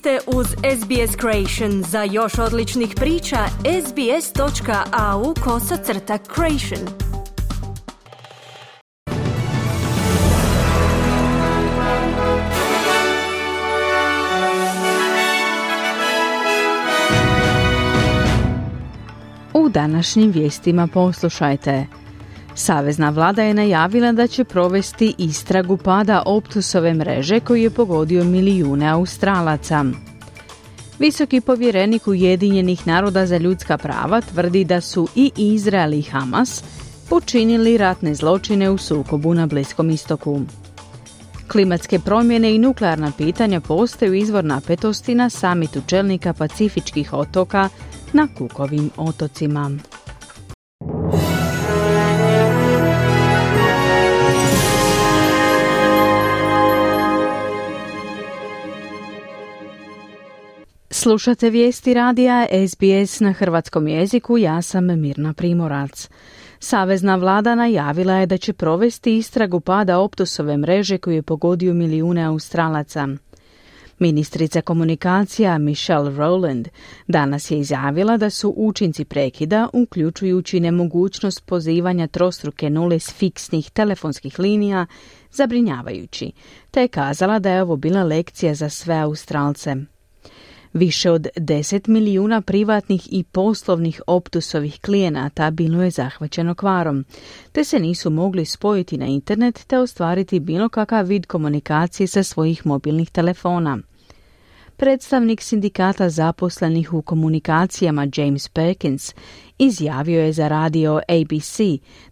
ste uz SBS Creation. Za još odličnih priča, sbs.au kosacrta creation. U današnjim vijestima poslušajte. Savezna vlada je najavila da će provesti istragu pada optusove mreže koji je pogodio milijune Australaca. Visoki povjerenik Ujedinjenih naroda za ljudska prava tvrdi da su i Izrael i Hamas počinili ratne zločine u sukobu na Bliskom istoku. Klimatske promjene i nuklearna pitanja postaju izvor napetosti na samitu čelnika pacifičkih otoka na Kukovim otocima. Slušate vijesti radija SBS na hrvatskom jeziku, ja sam Mirna Primorac. Savezna vlada najavila je da će provesti istragu pada optusove mreže koju je pogodio milijune Australaca. Ministrica komunikacija Michelle Rowland danas je izjavila da su učinci prekida, uključujući nemogućnost pozivanja trostruke nule s fiksnih telefonskih linija, zabrinjavajući, te je kazala da je ovo bila lekcija za sve Australce. Više od 10 milijuna privatnih i poslovnih optusovih klijenata bilo je zahvaćeno kvarom, te se nisu mogli spojiti na internet te ostvariti bilo kakav vid komunikacije sa svojih mobilnih telefona. Predstavnik sindikata zaposlenih u komunikacijama James Perkins izjavio je za radio ABC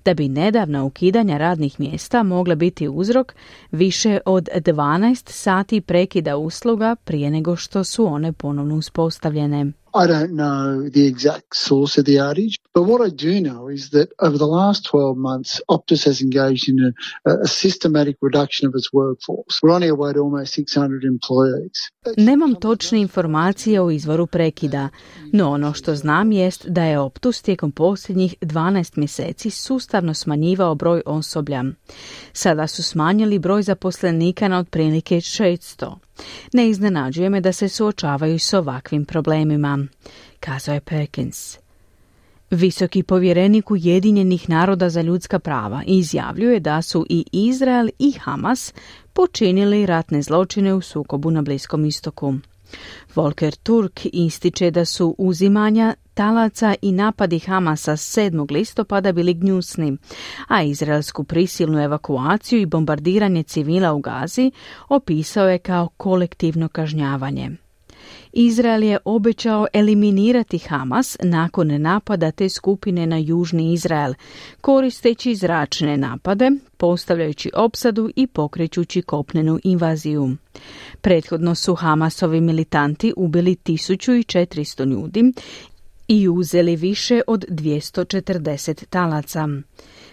da bi nedavna ukidanja radnih mjesta mogla biti uzrok više od 12 sati prekida usluga prije nego što su one ponovno uspostavljene. I don't know the exact source of the outage, but what I do know is that over the last 12 months, Optus has engaged in a, a systematic reduction of its workforce. We're on our way to almost 600 employees. Nemam točne informacije o izvoru prekida, no ono što znam jest da je Optus tijekom posljednjih 12 mjeseci sustavno smanjivao broj osoblja. Sada su smanjili broj zaposlenika na otprilike 600. Ne iznenađuje me da se suočavaju s ovakvim problemima, kazao je Perkins. Visoki povjerenik Ujedinjenih naroda za ljudska prava izjavljuje da su i Izrael i Hamas počinili ratne zločine u sukobu na Bliskom istoku. Volker Turk ističe da su uzimanja talaca i napadi Hamasa 7. listopada bili gnjusni, a izraelsku prisilnu evakuaciju i bombardiranje civila u Gazi opisao je kao kolektivno kažnjavanje. Izrael je obećao eliminirati Hamas nakon napada te skupine na južni Izrael, koristeći zračne napade, postavljajući opsadu i pokrećući kopnenu invaziju. Prethodno su Hamasovi militanti ubili 1400 ljudi i uzeli više od 240 talaca.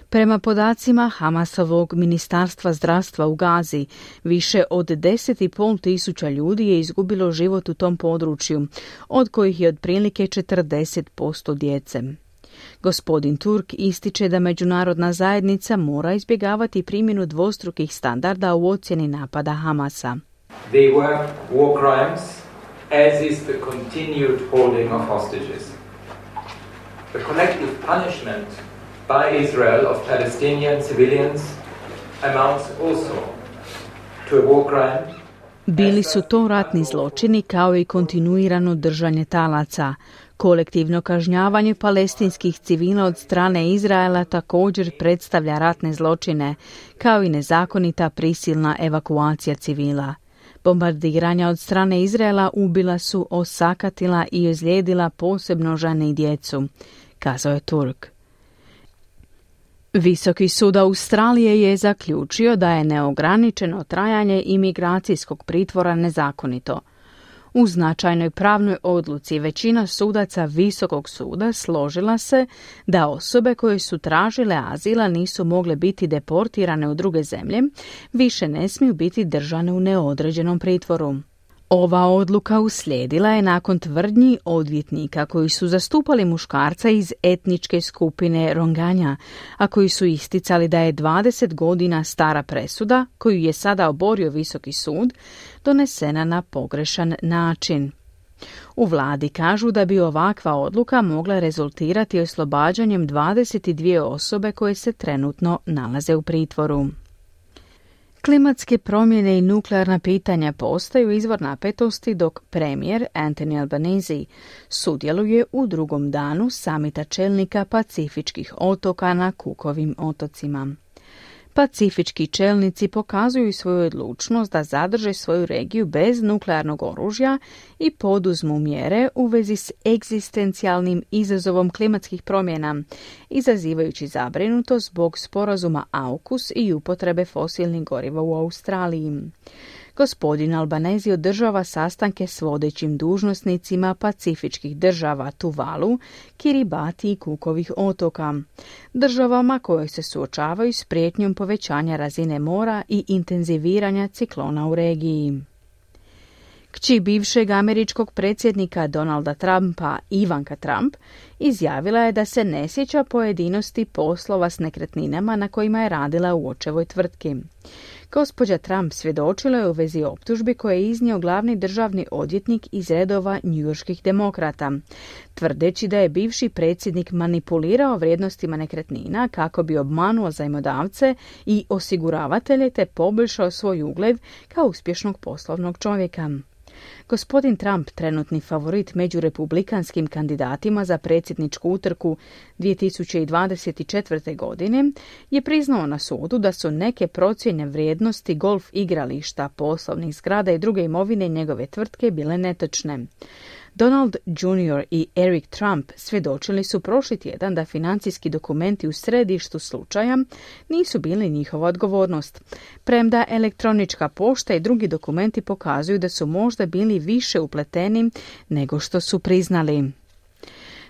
Prema podacima Hamasovog ministarstva zdravstva u Gazi, više od 10,5 tisuća ljudi je izgubilo život u tom području, od kojih je otprilike 40% djece. Gospodin Turk ističe da međunarodna zajednica mora izbjegavati primjenu dvostrukih standarda u ocjeni napada Hamasa. They were war crimes, as is the continued holding of hostages. The collective punishment by Israel of Palestinian civilians amounts also to a war crime Bili su to ratni zločini kao i kontinuirano držanje talaca. Kolektivno kažnjavanje palestinskih civila od strane Izraela također predstavlja ratne zločine, kao i nezakonita prisilna evakuacija civila. Bombardiranja od strane Izraela ubila su, osakatila i ozlijedila posebno žene i djecu, kazao je Turk. Visoki sud Australije je zaključio da je neograničeno trajanje imigracijskog pritvora nezakonito. U značajnoj pravnoj odluci većina sudaca Visokog suda složila se da osobe koje su tražile azila nisu mogle biti deportirane u druge zemlje, više ne smiju biti držane u neodređenom pritvoru. Ova odluka uslijedila je nakon tvrdnji odvjetnika koji su zastupali muškarca iz etničke skupine Ronganja, a koji su isticali da je 20 godina stara presuda, koju je sada oborio visoki sud, donesena na pogrešan način. U vladi kažu da bi ovakva odluka mogla rezultirati oslobađanjem 22 osobe koje se trenutno nalaze u pritvoru. Klimatske promjene i nuklearna pitanja postaju izvor napetosti dok premijer Anthony Albanese sudjeluje u drugom danu samita čelnika pacifičkih otoka na Kukovim otocima. Pacifički čelnici pokazuju svoju odlučnost da zadrže svoju regiju bez nuklearnog oružja i poduzmu mjere u vezi s egzistencijalnim izazovom klimatskih promjena, izazivajući zabrinutost zbog sporazuma AUKUS i upotrebe fosilnih goriva u Australiji. Gospodin Albanezi održava sastanke s vodećim dužnosnicima pacifičkih država Tuvalu, Kiribati i Kukovih otoka, državama koje se suočavaju s prijetnjom povećanja razine mora i intenziviranja ciklona u regiji. Kći bivšeg američkog predsjednika Donalda Trumpa, Ivanka Trump, izjavila je da se ne sjeća pojedinosti poslova s nekretninama na kojima je radila u očevoj tvrtki. Gospođa Trump svjedočila je u vezi optužbi koje je iznio glavni državni odvjetnik iz redova njujorskih demokrata, tvrdeći da je bivši predsjednik manipulirao vrijednostima nekretnina kako bi obmanuo zajmodavce i osiguravatelje te poboljšao svoj ugled kao uspješnog poslovnog čovjeka. Gospodin Trump, trenutni favorit među republikanskim kandidatima za predsjedničku utrku 2024. godine, je priznao na sudu da su neke procjene vrijednosti golf igrališta, poslovnih zgrada i druge imovine njegove tvrtke bile netočne. Donald Jr. i Eric Trump svjedočili su prošli tjedan da financijski dokumenti u središtu slučaja nisu bili njihova odgovornost, premda elektronička pošta i drugi dokumenti pokazuju da su možda bili više upleteni nego što su priznali.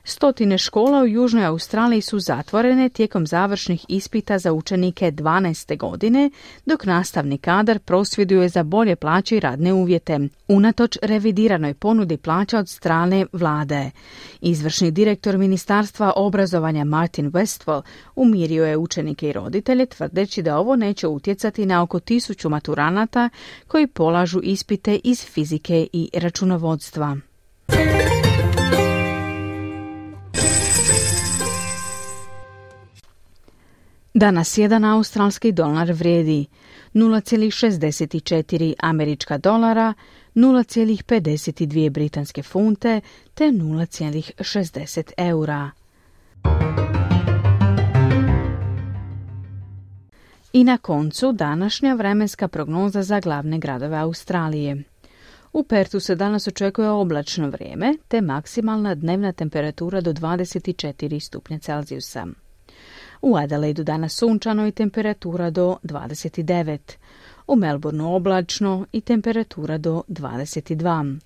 Stotine škola u Južnoj Australiji su zatvorene tijekom završnih ispita za učenike 12. godine, dok nastavni kadar prosvjeduje za bolje plaće i radne uvjete, unatoč revidiranoj ponudi plaća od strane vlade. Izvršni direktor Ministarstva obrazovanja Martin Westfall umirio je učenike i roditelje tvrdeći da ovo neće utjecati na oko tisuću maturanata koji polažu ispite iz fizike i računovodstva. Danas jedan australski dolar vrijedi 0,64 američka dolara, 0,52 britanske funte te 0,60 eura. I na koncu današnja vremenska prognoza za glavne gradove Australije. U Pertu se danas očekuje oblačno vrijeme te maksimalna dnevna temperatura do 24 stupnja Celzijusa. U Adelaidu danas sunčano i temperatura do 29. U Melbourneu oblačno i temperatura do 22.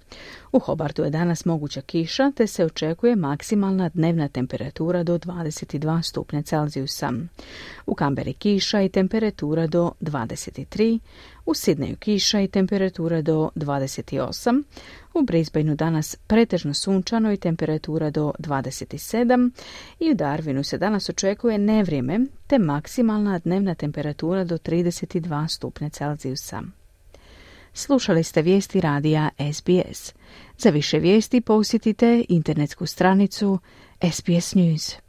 U Hobartu je danas moguća kiša, te se očekuje maksimalna dnevna temperatura do 22 stupnja Celzijusa. U Kamberi kiša i temperatura do 23, u Sidneju kiša i temperatura do 28, u Brisbaneu danas pretežno sunčano i temperatura do 27 i u Darwinu se danas očekuje nevrijeme te maksimalna dnevna temperatura do 32 stupnja Celzijusa. Slušali ste vijesti radija SBS. Za više vijesti posjetite internetsku stranicu SBS News.